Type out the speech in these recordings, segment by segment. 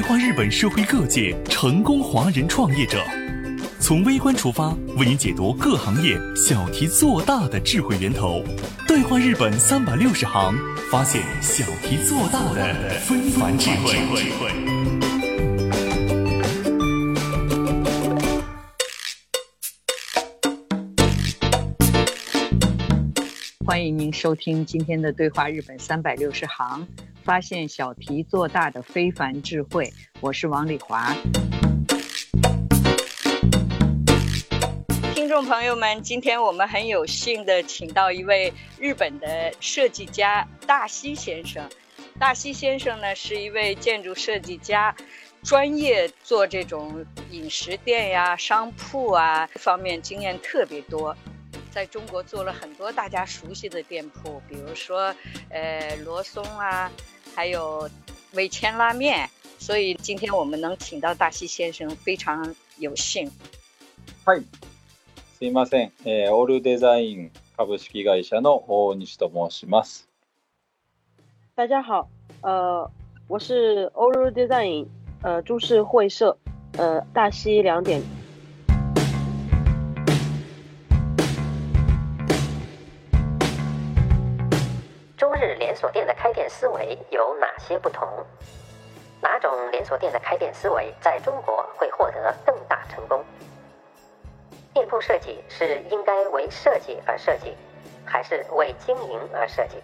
对话日本社会各界成功华人创业者，从微观出发，为您解读各行业小题做大的智慧源头。对话日本三百六十行，发现小题做大的非凡智慧。欢迎您收听今天的对话日本三百六十行，发现小题做大的非凡智慧。我是王丽华。听众朋友们，今天我们很有幸的请到一位日本的设计家大西先生。大西先生呢是一位建筑设计家，专业做这种饮食店呀、商铺啊方面经验特别多。在中国做了很多大家熟悉的店铺，比如说，呃，罗松啊，还有味千拉面。所以今天我们能请到大西先生，非常有幸。はい、すみません。えー、オールデザイン株式会社の大西と申します。大家好，呃，我是 All Design 呃株式会社呃大西两点。 锁店的开店思维有哪些不同？哪种连锁店的开店思维在中国会获得更大成功？店铺设计是应该为设计而设计，还是为经营而设计？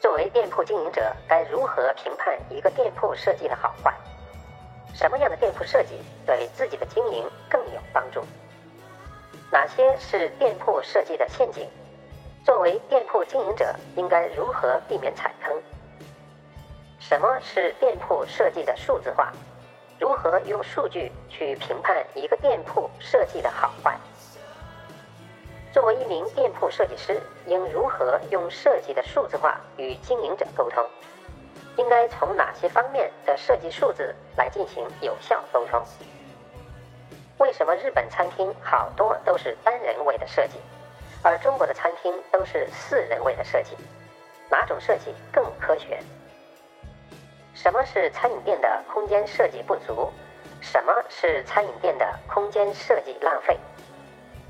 作为店铺经营者，该如何评判一个店铺设计的好坏？什么样的店铺设计对自己的经营更有帮助？哪些是店铺设计的陷阱？作为店铺经营者，应该如何避免踩坑？什么是店铺设计的数字化？如何用数据去评判一个店铺设计的好坏？作为一名店铺设计师，应如何用设计的数字化与经营者沟通？应该从哪些方面的设计数字来进行有效沟通？为什么日本餐厅好多都是单人位的设计？而中国的餐厅都是四人位的设计，哪种设计更科学？什么是餐饮店的空间设计不足？什么是餐饮店的空间设计浪费？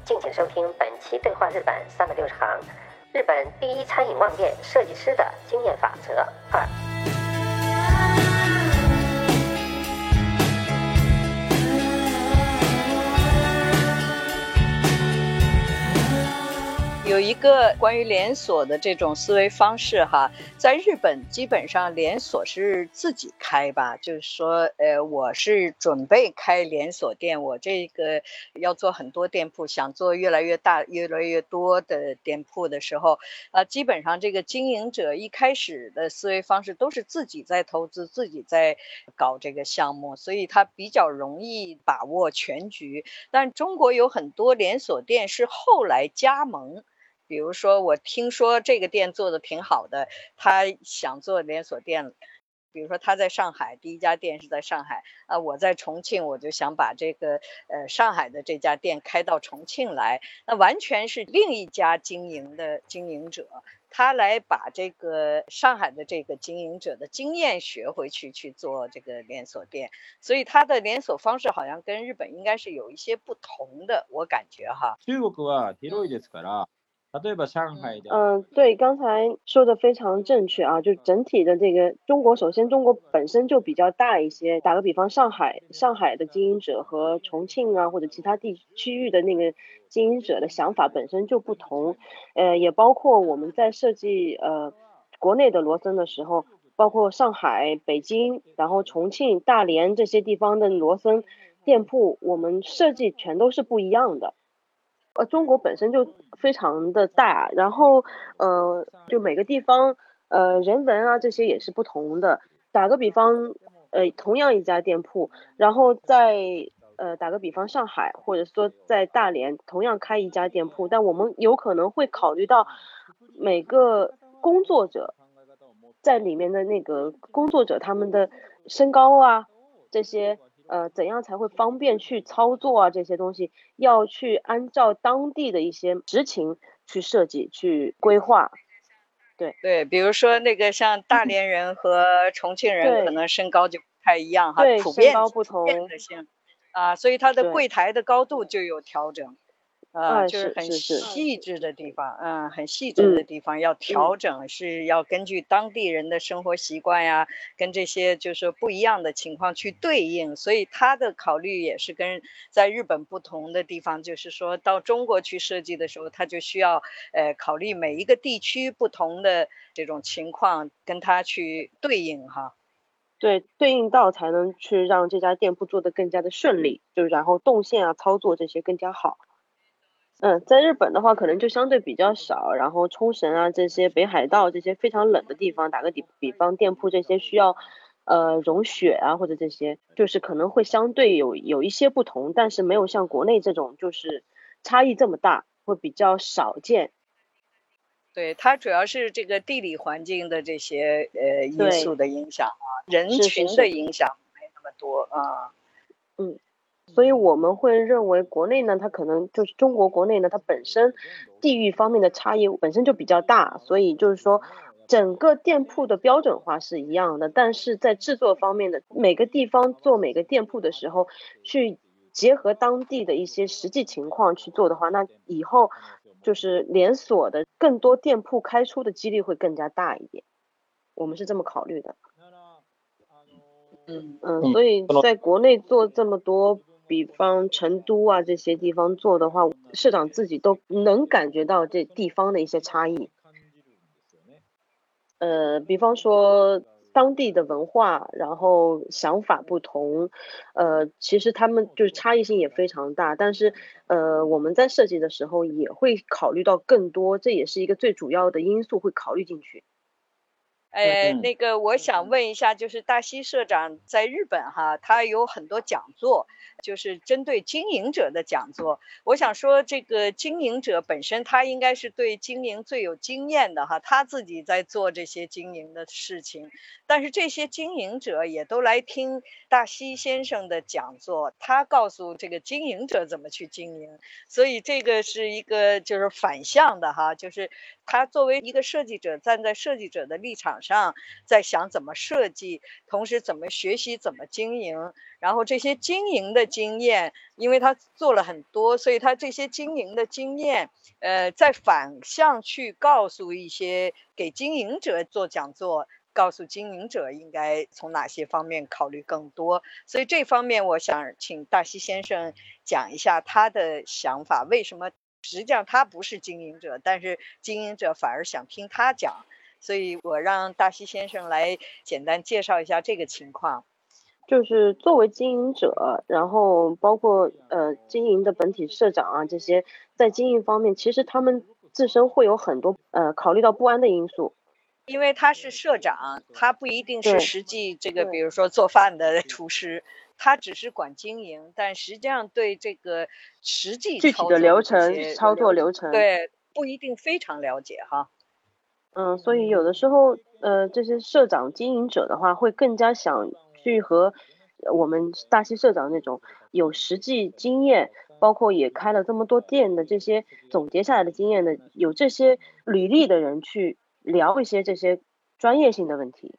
敬请收听本期《对话日本三百六十行》，日本第一餐饮旺店设计师的经验法则二。有一个关于连锁的这种思维方式哈，在日本基本上连锁是自己开吧，就是说，呃，我是准备开连锁店，我这个要做很多店铺，想做越来越大、越来越多的店铺的时候，啊，基本上这个经营者一开始的思维方式都是自己在投资、自己在搞这个项目，所以他比较容易把握全局。但中国有很多连锁店是后来加盟。比如说，我听说这个店做的挺好的，他想做连锁店。比如说他在上海，第一家店是在上海啊，我在重庆，我就想把这个呃上海的这家店开到重庆来。那完全是另一家经营的经营者，他来把这个上海的这个经营者的经验学回去去做这个连锁店，所以他的连锁方式好像跟日本应该是有一些不同的，我感觉哈。中国は広いですから。 嗯，对，刚才说的非常正确啊，就整体的这个中国，首先中国本身就比较大一些。打个比方，上海上海的经营者和重庆啊或者其他地区域的那个经营者的想法本身就不同。呃，也包括我们在设计呃国内的罗森的时候，包括上海、北京，然后重庆、大连这些地方的罗森店铺，我们设计全都是不一样的。呃，中国本身就非常的大，然后呃，就每个地方呃人文啊这些也是不同的。打个比方，呃，同样一家店铺，然后在呃，打个比方，上海或者说在大连同样开一家店铺，但我们有可能会考虑到每个工作者在里面的那个工作者他们的身高啊，这些呃怎样才会方便去操作啊，这些东西要去按照当地的一些实情去设计去规划。对对，比如说那个像大连人和重庆人可能身高就不太一样哈，普遍不同。啊，所以它的柜台的高度就有调整，啊，就是很细致的地方，嗯，很细致的地方要调整，是要根据当地人的生活习惯呀，跟这些就是不一样的情况去对应，所以他的考虑也是跟在日本不同的地方，就是说到中国去设计的时候，他就需要呃考虑每一个地区不同的这种情况，跟他去对应哈。对，对应到才能去让这家店铺做得更加的顺利，就是然后动线啊、操作这些更加好。嗯，在日本的话，可能就相对比较少。然后冲绳啊这些北海道这些非常冷的地方，打个比比方，店铺这些需要呃融雪啊或者这些，就是可能会相对有有一些不同，但是没有像国内这种就是差异这么大，会比较少见。对，它主要是这个地理环境的这些呃因素的影响啊，人群的影响没那么多啊。嗯，所以我们会认为国内呢，它可能就是中国国内呢，它本身地域方面的差异本身就比较大，所以就是说整个店铺的标准化是一样的，但是在制作方面的每个地方做每个店铺的时候，去结合当地的一些实际情况去做的话，那以后。就是连锁的更多店铺开出的几率会更加大一点，我们是这么考虑的。嗯嗯，所以在国内做这么多，比方成都啊这些地方做的话，社长自己都能感觉到这地方的一些差异。呃，比方说。当地的文化，然后想法不同，呃，其实他们就是差异性也非常大。但是，呃，我们在设计的时候也会考虑到更多，这也是一个最主要的因素会考虑进去。呃，那个我想问一下，就是大西社长在日本哈，他有很多讲座。就是针对经营者的讲座，我想说，这个经营者本身他应该是对经营最有经验的哈，他自己在做这些经营的事情，但是这些经营者也都来听大西先生的讲座，他告诉这个经营者怎么去经营，所以这个是一个就是反向的哈，就是他作为一个设计者，站在设计者的立场上，在想怎么设计，同时怎么学习怎么经营。然后这些经营的经验，因为他做了很多，所以他这些经营的经验，呃，在反向去告诉一些给经营者做讲座，告诉经营者应该从哪些方面考虑更多。所以这方面，我想请大西先生讲一下他的想法。为什么实际上他不是经营者，但是经营者反而想听他讲？所以我让大西先生来简单介绍一下这个情况。就是作为经营者，然后包括呃经营的本体社长啊这些，在经营方面，其实他们自身会有很多呃考虑到不安的因素。因为他是社长，他不一定是实际这个，比如说做饭的厨师，他只是管经营，但实际上对这个实际具体的流程操作流程，对不一定非常了解哈。嗯，所以有的时候呃这些社长经营者的话，会更加想。去和我们大西社长那种有实际经验，包括也开了这么多店的这些总结下来的经验的，有这些履历的人去聊一些这些专业性的问题。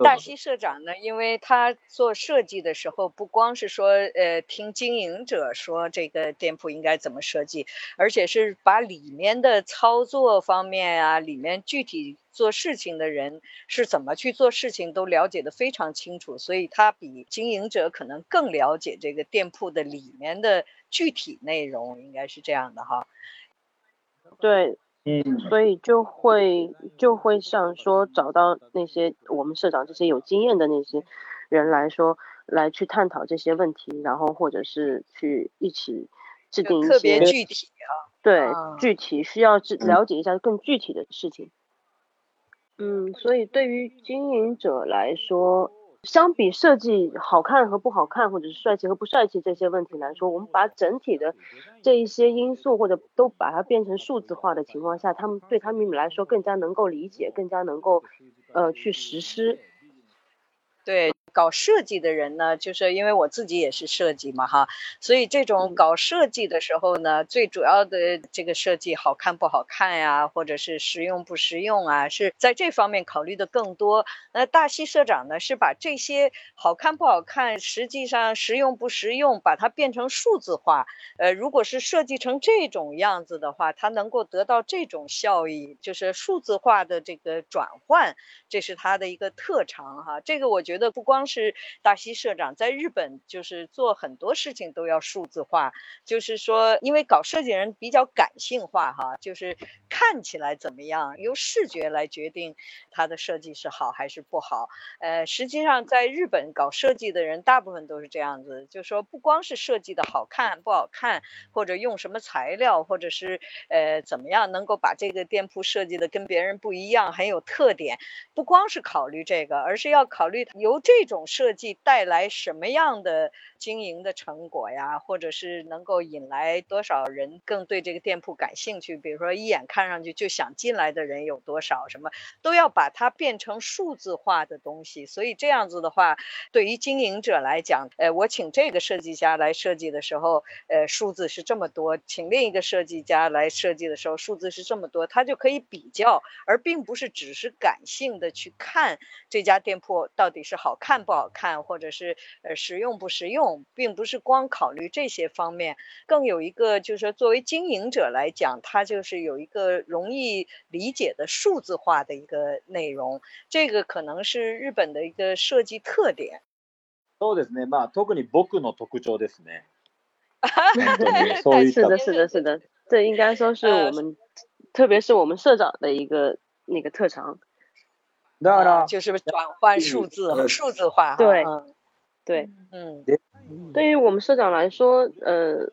大西社长呢，因为他做设计的时候，不光是说呃听经营者说这个店铺应该怎么设计，而且是把里面的操作方面啊，里面具体做事情的人是怎么去做事情都了解的非常清楚，所以他比经营者可能更了解这个店铺的里面的具体内容，应该是这样的哈。对。嗯，所以就会就会像说找到那些我们社长这些有经验的那些人来说，来去探讨这些问题，然后或者是去一起制定一些特别具体啊，对，具体需要了解一下更具体的事情。嗯，所以对于经营者来说，相比设计好看和不好看，或者是帅气和不帅气这些问题来说，我们把整体的这一些因素或者都把它变成数字化的情况下，他们对他们来说更加能够理解，更加能够呃去实施。对。搞设计的人呢，就是因为我自己也是设计嘛哈，所以这种搞设计的时候呢，最主要的这个设计好看不好看呀，或者是实用不实用啊，是在这方面考虑的更多。那大西社长呢，是把这些好看不好看，实际上实用不实用，把它变成数字化。呃，如果是设计成这种样子的话，它能够得到这种效益，就是数字化的这个转换，这是它的一个特长哈。这个我觉得不光。是大西社长在日本，就是做很多事情都要数字化，就是说，因为搞设计人比较感性化哈，就是看起来怎么样，由视觉来决定他的设计是好还是不好。呃，实际上在日本搞设计的人大部分都是这样子，就说不光是设计的好看不好看，或者用什么材料，或者是呃怎么样能够把这个店铺设计的跟别人不一样，很有特点，不光是考虑这个，而是要考虑由这种。设计带来什么样的经营的成果呀？或者是能够引来多少人更对这个店铺感兴趣？比如说一眼看上去就想进来的人有多少？什么都要把它变成数字化的东西。所以这样子的话，对于经营者来讲，呃，我请这个设计家来设计的时候，呃，数字是这么多；请另一个设计家来设计的时候，数字是这么多，他就可以比较，而并不是只是感性的去看这家店铺到底是好看。不好看，或者是呃实用不实用，并不是光考虑这些方面，更有一个就是说，作为经营者来讲，他就是有一个容易理解的数字化的一个内容，这个可能是日本的一个设计特点。そうですね。まあ特に僕の特徴ですね。是的，是的，是的，这应该说是我们，特别是我们社长的一个那个特长。 当然，就是转换数字、数字化。对，对，嗯，对于我们社长来说，呃，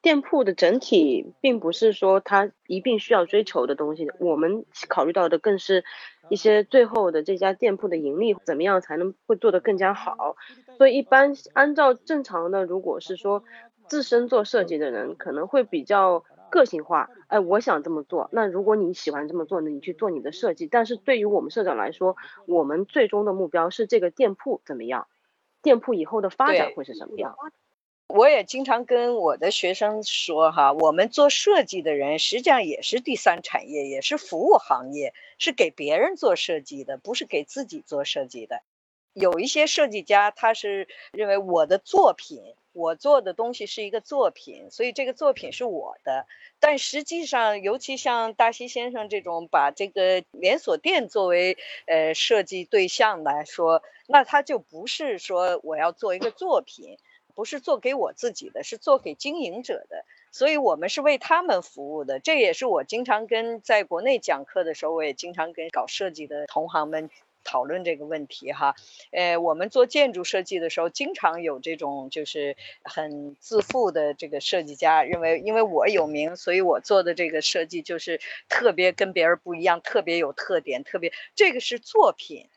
店铺的整体并不是说他一定需要追求的东西，我们考虑到的更是一些最后的这家店铺的盈利怎么样才能会做得更加好。所以，一般按照正常的，如果是说自身做设计的人，可能会比较。个性化，哎，我想这么做。那如果你喜欢这么做呢？你去做你的设计。但是对于我们社长来说，我们最终的目标是这个店铺怎么样？店铺以后的发展会是什么样？我也经常跟我的学生说哈，我们做设计的人实际上也是第三产业，也是服务行业，是给别人做设计的，不是给自己做设计的。有一些设计家，他是认为我的作品。我做的东西是一个作品，所以这个作品是我的。但实际上，尤其像大西先生这种把这个连锁店作为呃设计对象来说，那他就不是说我要做一个作品，不是做给我自己的，是做给经营者的。所以我们是为他们服务的。这也是我经常跟在国内讲课的时候，我也经常跟搞设计的同行们。讨论这个问题哈，呃，我们做建筑设计的时候，经常有这种就是很自负的这个设计家，认为因为我有名，所以我做的这个设计就是特别跟别人不一样，特别有特点，特别这个是作品。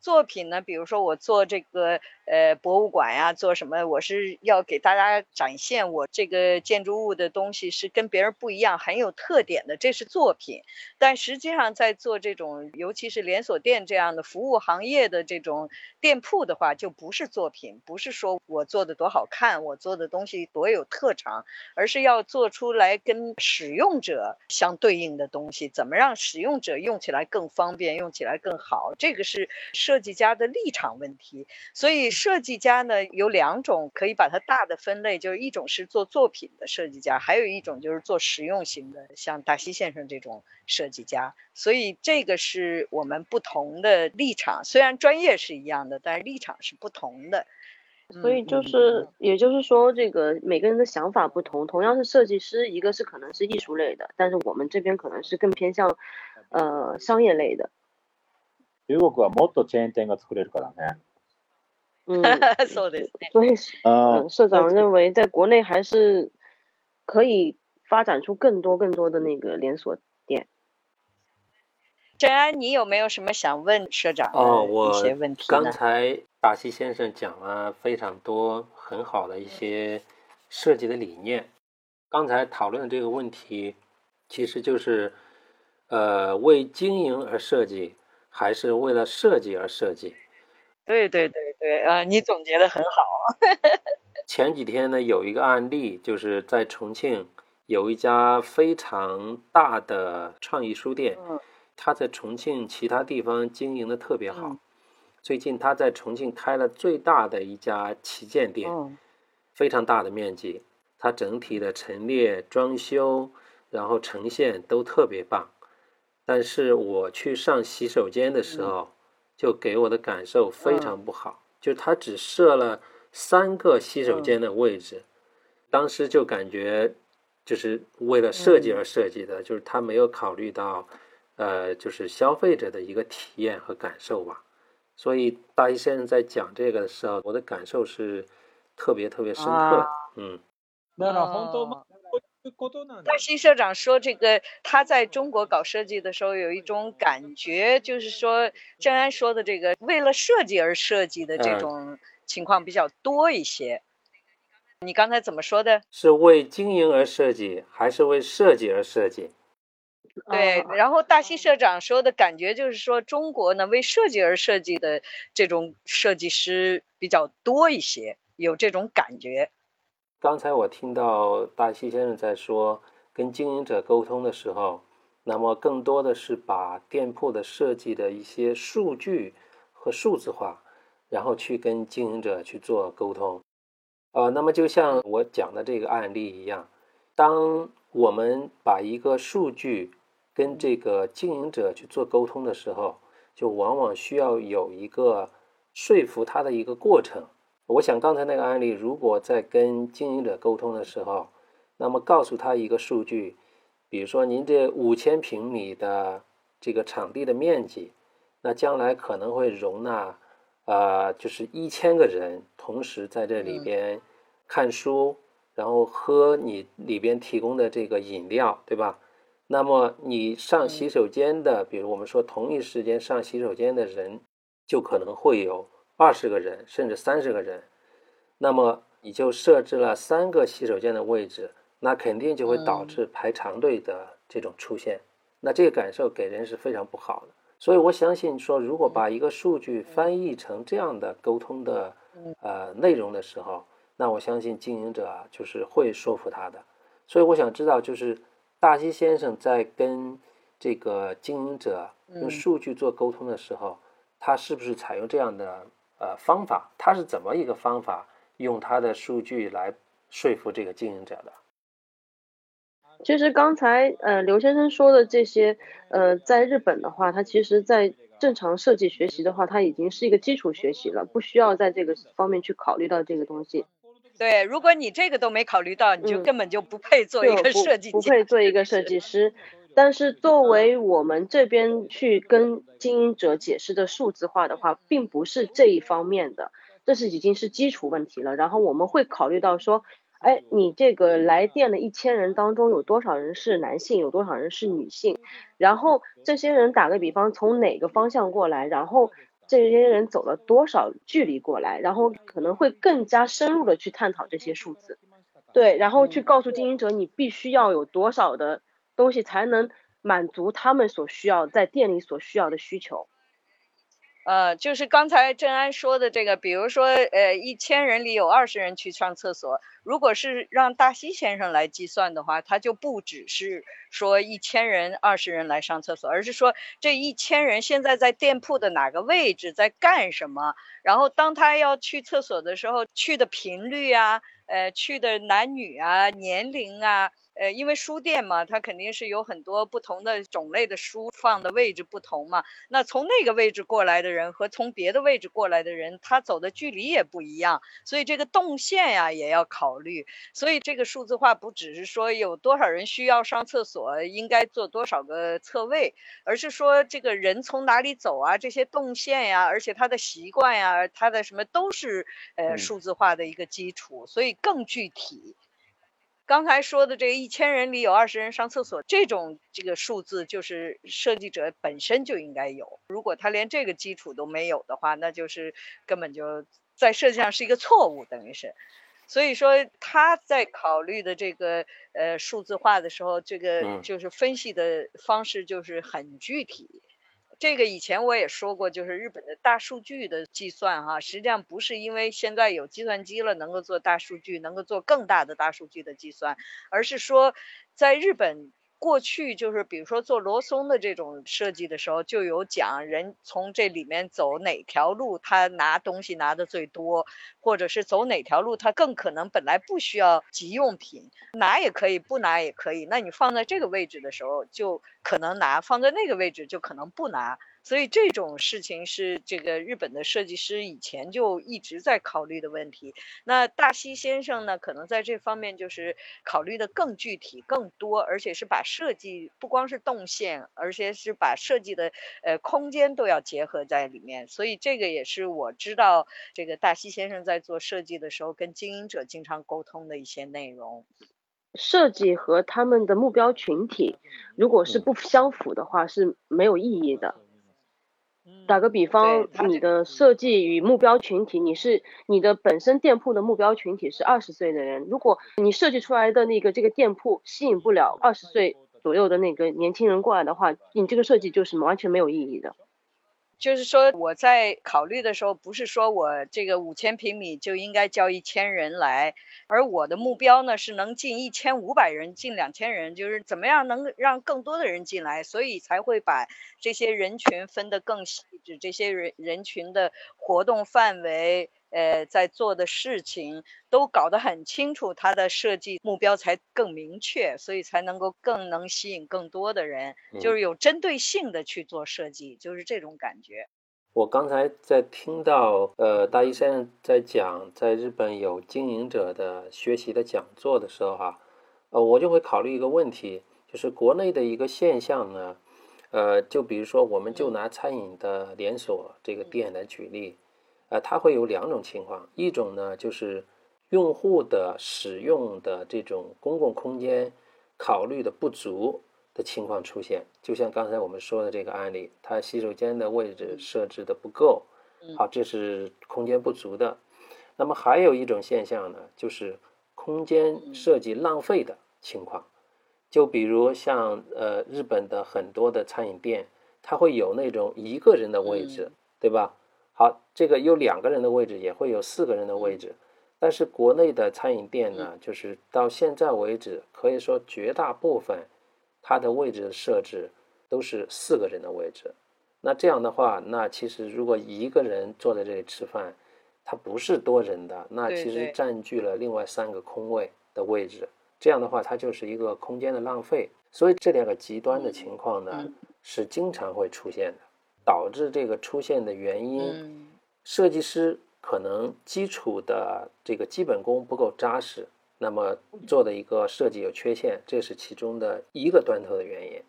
作品呢，比如说我做这个。呃，博物馆呀，做什么？我是要给大家展现我这个建筑物的东西是跟别人不一样，很有特点的，这是作品。但实际上，在做这种，尤其是连锁店这样的服务行业的这种店铺的话，就不是作品，不是说我做的多好看，我做的东西多有特长，而是要做出来跟使用者相对应的东西，怎么让使用者用起来更方便，用起来更好？这个是设计家的立场问题，所以。设计家呢有两种，可以把它大的分类，就是一种是做作品的设计家，还有一种就是做实用型的，像大西先生这种设计家。所以这个是我们不同的立场，虽然专业是一样的，但是立场是不同的。所以就是，也就是说，这个每个人的想法不同。同样是设计师，一个是可能是艺术类的，但是我们这边可能是更偏向呃商业类的。中国はもっとチェーン店が作れるからね。 嗯，所以，嗯，社长认为，在国内还是可以发展出更多更多的那个连锁店。郑安，你有没有什么想问社长的一些问题刚才达西先生讲了非常多很好的一些设计的理念。刚才讨论的这个问题，其实就是，呃，为经营而设计，还是为了设计而设计？对对对对，啊，你总结的很好。前几天呢，有一个案例，就是在重庆有一家非常大的创意书店。他在重庆其他地方经营的特别好，最近他在重庆开了最大的一家旗舰店，非常大的面积，它整体的陈列、装修，然后呈现都特别棒。但是我去上洗手间的时候，就给我的感受非常不好，就他只设了三个洗手间的位置，当时就感觉就是为了设计而设计的，就是他没有考虑到。呃，就是消费者的一个体验和感受吧。所以大一先生在讲这个的时候，我的感受是特别特别深刻。嗯。大西社长说，这个他在中国搞设计的时候，有一种感觉，就是说郑安说的这个为了设计而设计的这种情况比较多一些。你刚才怎么说的？是为经营而设计，还是为设计而设计？对，然后大西社长说的感觉就是说，中国呢为设计而设计的这种设计师比较多一些，有这种感觉。刚才我听到大西先生在说跟经营者沟通的时候，那么更多的是把店铺的设计的一些数据和数字化，然后去跟经营者去做沟通。呃，那么就像我讲的这个案例一样，当我们把一个数据跟这个经营者去做沟通的时候，就往往需要有一个说服他的一个过程。我想刚才那个案例，如果在跟经营者沟通的时候，那么告诉他一个数据，比如说您这五千平米的这个场地的面积，那将来可能会容纳呃，就是一千个人同时在这里边看书，然后喝你里边提供的这个饮料，对吧？那么你上洗手间的，比如我们说同一时间上洗手间的人，就可能会有二十个人甚至三十个人。那么你就设置了三个洗手间的位置，那肯定就会导致排长队的这种出现。那这个感受给人是非常不好的。所以我相信说，如果把一个数据翻译成这样的沟通的呃内容的时候，那我相信经营者啊就是会说服他的。所以我想知道就是。大西先生在跟这个经营者用数据做沟通的时候，他是不是采用这样的呃方法？他是怎么一个方法用他的数据来说服这个经营者的？其实刚才呃刘先生说的这些呃，在日本的话，他其实在正常设计学习的话，他已经是一个基础学习了，不需要在这个方面去考虑到这个东西。对，如果你这个都没考虑到，你就根本就不配做一个设计，不配做一个设计师。但是作为我们这边去跟经营者解释的数字化的话，并不是这一方面的，这是已经是基础问题了。然后我们会考虑到说，哎，你这个来电的一千人当中有多少人是男性，有多少人是女性？然后这些人打个比方，从哪个方向过来？然后。这些人走了多少距离过来，然后可能会更加深入的去探讨这些数字，对，然后去告诉经营者你必须要有多少的东西才能满足他们所需要在店里所需要的需求。呃，就是刚才郑安说的这个，比如说，呃，一千人里有二十人去上厕所，如果是让大西先生来计算的话，他就不只是说一千人、二十人来上厕所，而是说这一千人现在在店铺的哪个位置，在干什么，然后当他要去厕所的时候，去的频率啊，呃，去的男女啊，年龄啊。呃，因为书店嘛，它肯定是有很多不同的种类的书放的位置不同嘛。那从那个位置过来的人和从别的位置过来的人，他走的距离也不一样，所以这个动线呀也要考虑。所以这个数字化不只是说有多少人需要上厕所，应该做多少个厕位，而是说这个人从哪里走啊，这些动线呀，而且他的习惯呀，他的什么都是呃数字化的一个基础，所以更具体。刚才说的这一千人里有二十人上厕所，这种这个数字就是设计者本身就应该有。如果他连这个基础都没有的话，那就是根本就在设计上是一个错误，等于是。所以说他在考虑的这个呃数字化的时候，这个就是分析的方式就是很具体。这个以前我也说过，就是日本的大数据的计算哈，实际上不是因为现在有计算机了能够做大数据，能够做更大的大数据的计算，而是说在日本。过去就是，比如说做罗松的这种设计的时候，就有讲人从这里面走哪条路，他拿东西拿的最多，或者是走哪条路，他更可能本来不需要急用品，拿也可以，不拿也可以。那你放在这个位置的时候，就可能拿；放在那个位置，就可能不拿。所以这种事情是这个日本的设计师以前就一直在考虑的问题。那大西先生呢，可能在这方面就是考虑的更具体、更多，而且是把设计不光是动线，而且是把设计的呃空间都要结合在里面。所以这个也是我知道这个大西先生在做设计的时候跟经营者经常沟通的一些内容。设计和他们的目标群体如果是不相符的话，是没有意义的。打个比方，你的设计与目标群体，你是你的本身店铺的目标群体是二十岁的人，如果你设计出来的那个这个店铺吸引不了二十岁左右的那个年轻人过来的话，你这个设计就是完全没有意义的。就是说，我在考虑的时候，不是说我这个五千平米就应该叫一千人来，而我的目标呢是能进一千五百人，进两千人，就是怎么样能让更多的人进来，所以才会把这些人群分得更细致，这些人人群的活动范围。呃，在做的事情都搞得很清楚，它的设计目标才更明确，所以才能够更能吸引更多的人，就是有针对性的去做设计，就是这种感觉。我刚才在听到呃大一先生在讲在日本有经营者的学习的讲座的时候哈，呃，我就会考虑一个问题，就是国内的一个现象呢，呃，就比如说我们就拿餐饮的连锁这个店来举例。呃，它会有两种情况，一种呢就是用户的使用的这种公共空间考虑的不足的情况出现，就像刚才我们说的这个案例，它洗手间的位置设置的不够，好，这是空间不足的。那么还有一种现象呢，就是空间设计浪费的情况，就比如像呃日本的很多的餐饮店，它会有那种一个人的位置，对吧？好，这个有两个人的位置，也会有四个人的位置，但是国内的餐饮店呢，就是到现在为止，可以说绝大部分它的位置设置都是四个人的位置。那这样的话，那其实如果一个人坐在这里吃饭，他不是多人的，那其实占据了另外三个空位的位置。这样的话，它就是一个空间的浪费。所以这两个极端的情况呢，是经常会出现的。导致这个出现的原因，设计师可能基础的这个基本功不够扎实，那么做的一个设计有缺陷，这是其中的一个端头的原因。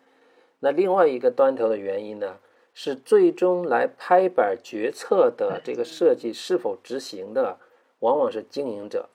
那另外一个端头的原因呢，是最终来拍板决策的这个设计是否执行的，往往是经营者。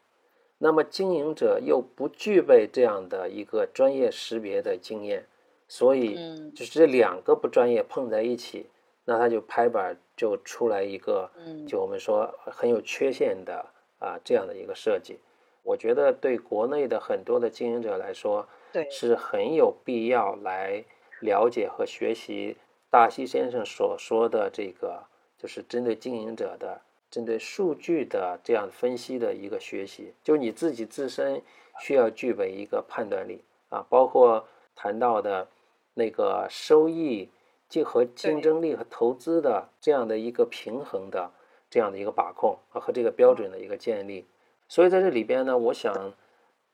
那么经营者又不具备这样的一个专业识别的经验，所以就是这两个不专业碰在一起。那他就拍板就出来一个，就我们说很有缺陷的啊这样的一个设计，我觉得对国内的很多的经营者来说，对。是很有必要来了解和学习大西先生所说的这个，就是针对经营者的、针对数据的这样分析的一个学习，就你自己自身需要具备一个判断力啊，包括谈到的那个收益。结合竞争力和投资的这样的一个平衡的这样的一个把控啊和这个标准的一个建立，所以在这里边呢，我想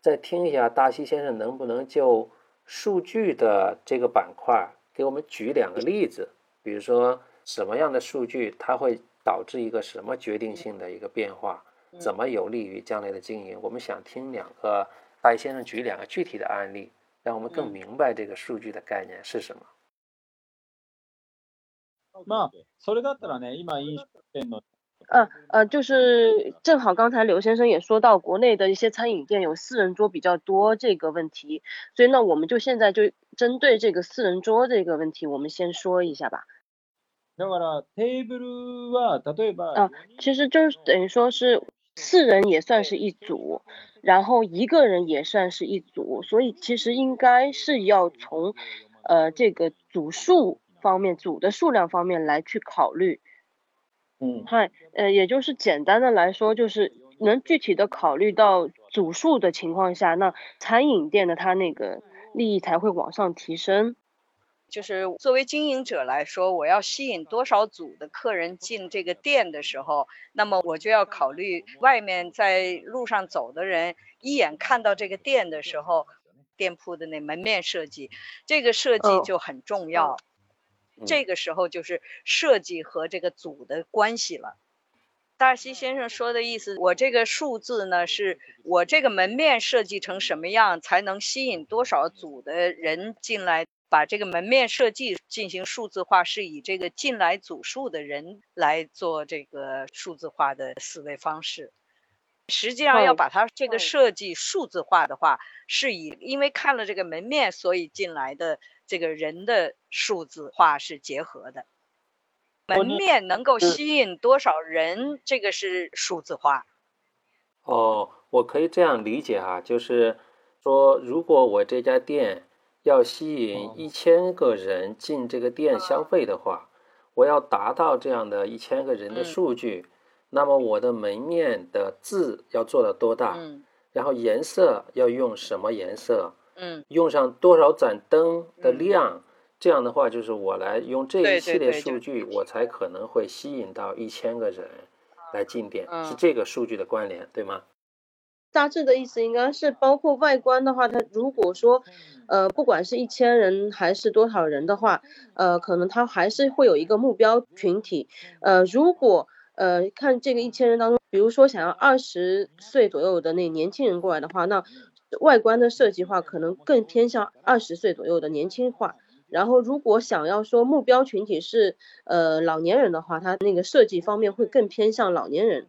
再听一下大西先生能不能就数据的这个板块给我们举两个例子，比如说什么样的数据它会导致一个什么决定性的一个变化，怎么有利于将来的经营？我们想听两个大西先生举两个具体的案例，让我们更明白这个数据的概念是什么。まあ、それだったらね、今飲食店の 呃呃，就是正好刚才刘先生也说到，国内的一些餐饮店有四人桌比较多这个问题，所以呢，我们就现在就针对这个四人桌这个问题，我们先说一下吧。啊，其实就是等于说是四人也算是一组，然后一个人也算是一组，所以其实应该是要从呃这个组数 方面、组的数量方面来去考虑。嗯，嗨，呃，也就是简单的来说，就是能具体的考虑到组数的情况下，那餐饮店的它那个利益才会往上提升。就是作为经营者来说，我要吸引多少组的客人进这个店的时候，那么我就要考虑外面在路上走的人一眼看到这个店的时候，店铺的那门面设计，这个设计就很重要。这个时候就是设计和这个组的关系了。大西先生说的意思，我这个数字呢，是我这个门面设计成什么样，才能吸引多少组的人进来？把这个门面设计进行数字化，是以这个进来组数的人来做这个数字化的思维方式。实际上要把它这个设计数字化的话，是以因为看了这个门面，所以进来的。这个人的数字化是结合的，门面能够吸引多少人，这个是数字化。哦，我可以这样理解哈，就是说，如果我这家店要吸引一千个人进这个店消费的话，我要达到这样的一千个人的数据，那么我的门面的字要做到多大？嗯，然后颜色要用什么颜色？嗯，用上多少盏灯的量，这样的话就是我来用这一系列数据，我才可能会吸引到一千个人来进店，是这个数据的关联，对吗？大致的意思应该是包括外观的话，它如果说，呃，不管是一千人还是多少人的话，呃，可能它还是会有一个目标群体，呃，如果呃看这个一千人当中，比如说想要二十岁左右的那年轻人过来的话，那。外观的设计话可能更偏向二十岁左右的年轻化，然后如果想要说目标群体是呃老年人的话，它那个设计方面会更偏向老年人。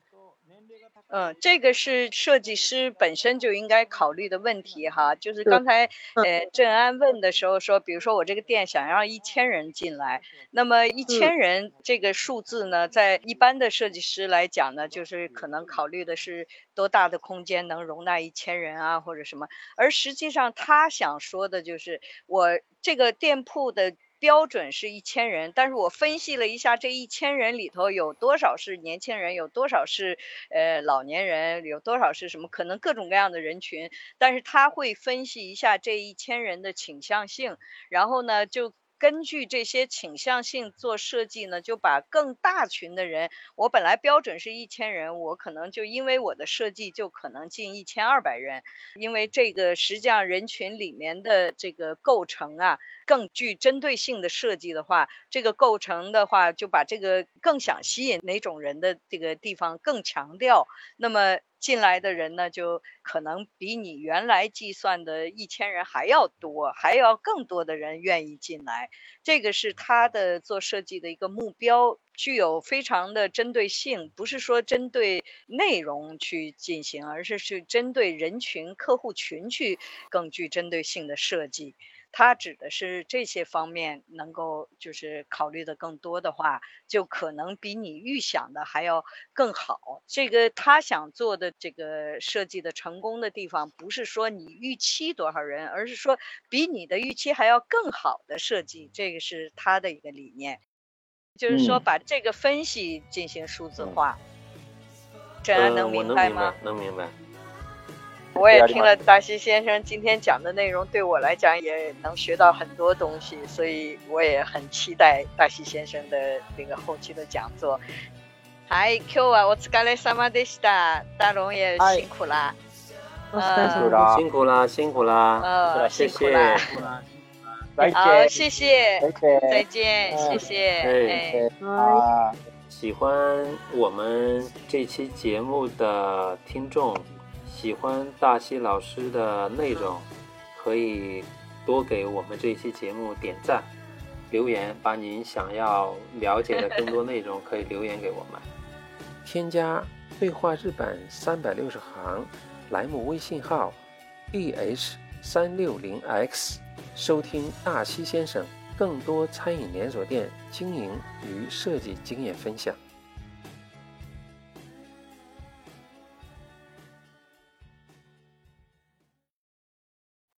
嗯，这个是设计师本身就应该考虑的问题哈。就是刚才呃郑安问的时候说，比如说我这个店想让一千人进来，那么一千人这个数字呢，在一般的设计师来讲呢，就是可能考虑的是多大的空间能容纳一千人啊，或者什么。而实际上他想说的就是我这个店铺的。标准是一千人，但是我分析了一下，这一千人里头有多少是年轻人，有多少是呃老年人，有多少是什么可能各种各样的人群，但是他会分析一下这一千人的倾向性，然后呢就。根据这些倾向性做设计呢，就把更大群的人，我本来标准是一千人，我可能就因为我的设计就可能进一千二百人，因为这个实际上人群里面的这个构成啊，更具针对性的设计的话，这个构成的话就把这个更想吸引哪种人的这个地方更强调，那么。进来的人呢，就可能比你原来计算的一千人还要多，还要更多的人愿意进来。这个是他的做设计的一个目标，具有非常的针对性，不是说针对内容去进行，而是是针对人群、客户群去更具针对性的设计。他指的是这些方面能够就是考虑的更多的话，就可能比你预想的还要更好。这个他想做的这个设计的成功的地方，不是说你预期多少人，而是说比你的预期还要更好的设计。这个是他的一个理念，就是说把这个分析进行数字化。这样能明白吗？能明白。我也听了大西先生今天讲的内容，对我来讲也能学到很多东西，所以我也很期待大西先生的这个后期的讲座。嗨，Q 啊，我疲れ様でした。大龙也辛苦啦，辛苦啦，辛苦啦，辛苦啦，呃，谢谢。好，谢谢，再见，谢谢，哎，喜欢我们这期节目的听众。 喜欢大西老师的内容，可以多给我们这期节目点赞、留言，把您想要了解的更多内容可以留言给我们。添加“对话日本三百六十行”栏目微信号 “dh 三六零 x”，收听大西先生更多餐饮连锁店经营与设计经验分享。